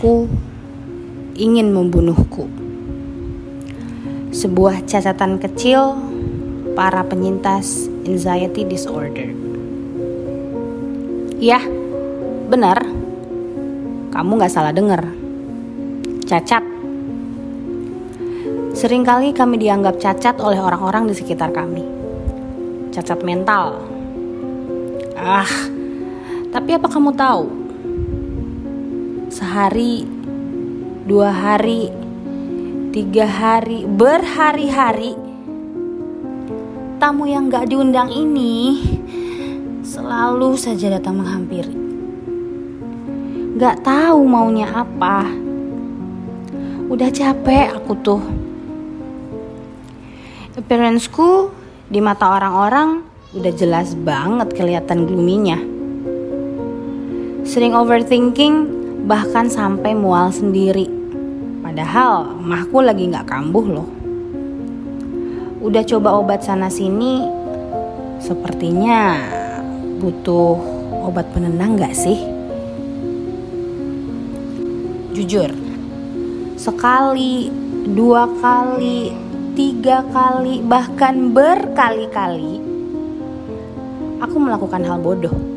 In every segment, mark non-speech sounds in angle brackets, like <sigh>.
aku ingin membunuhku. Sebuah catatan kecil para penyintas anxiety disorder. Ya, benar. Kamu gak salah dengar. Cacat. Seringkali kami dianggap cacat oleh orang-orang di sekitar kami. Cacat mental. Ah, tapi apa kamu tahu? Sehari, dua hari, tiga hari, berhari-hari, tamu yang gak diundang ini selalu saja datang menghampiri. Gak tahu maunya apa. Udah capek aku tuh. Appearanceku di mata orang-orang udah jelas banget kelihatan gloomy-nya. Sering overthinking bahkan sampai mual sendiri. Padahal mahku lagi nggak kambuh loh. Udah coba obat sana sini, sepertinya butuh obat penenang nggak sih? Jujur, sekali, dua kali, tiga kali, bahkan berkali-kali aku melakukan hal bodoh.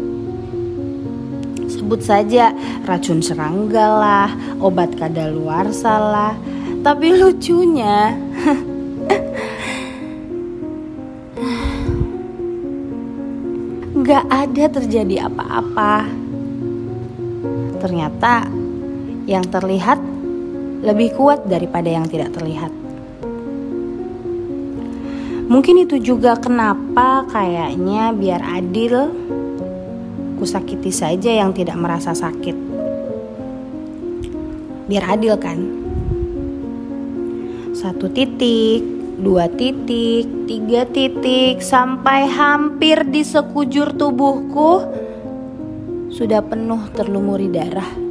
Sebut saja racun serangga lah, obat kadaluarsa lah. Tapi lucunya, <laughs> gak ada terjadi apa-apa. Ternyata yang terlihat lebih kuat daripada yang tidak terlihat. Mungkin itu juga kenapa kayaknya biar adil kusakiti saja yang tidak merasa sakit. Biar adil kan? Satu titik, dua titik, tiga titik, sampai hampir di sekujur tubuhku sudah penuh terlumuri darah.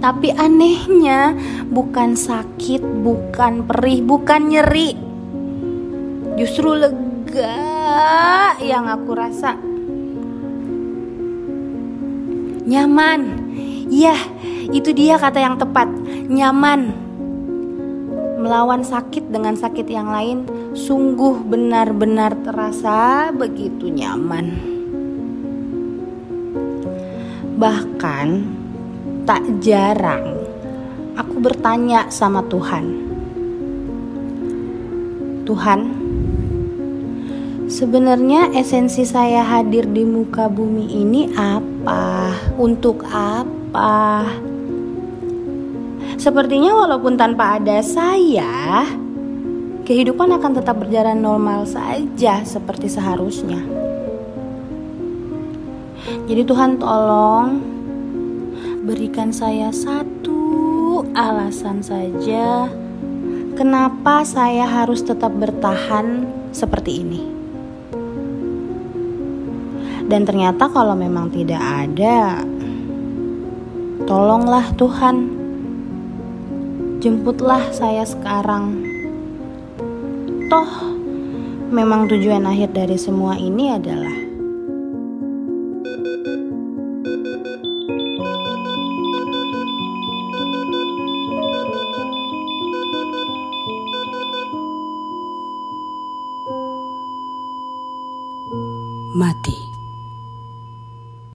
Tapi anehnya bukan sakit, bukan perih, bukan nyeri Justru lega yang aku rasa. Nyaman. Ya, itu dia kata yang tepat. Nyaman. Melawan sakit dengan sakit yang lain sungguh benar-benar terasa begitu nyaman. Bahkan tak jarang aku bertanya sama Tuhan. Tuhan, Sebenarnya esensi saya hadir di muka bumi ini apa? Untuk apa? Sepertinya walaupun tanpa ada saya, kehidupan akan tetap berjalan normal saja seperti seharusnya. Jadi Tuhan tolong berikan saya satu alasan saja kenapa saya harus tetap bertahan seperti ini. Dan ternyata kalau memang tidak ada, tolonglah Tuhan, jemputlah saya sekarang. Toh, memang tujuan akhir dari semua ini adalah mati.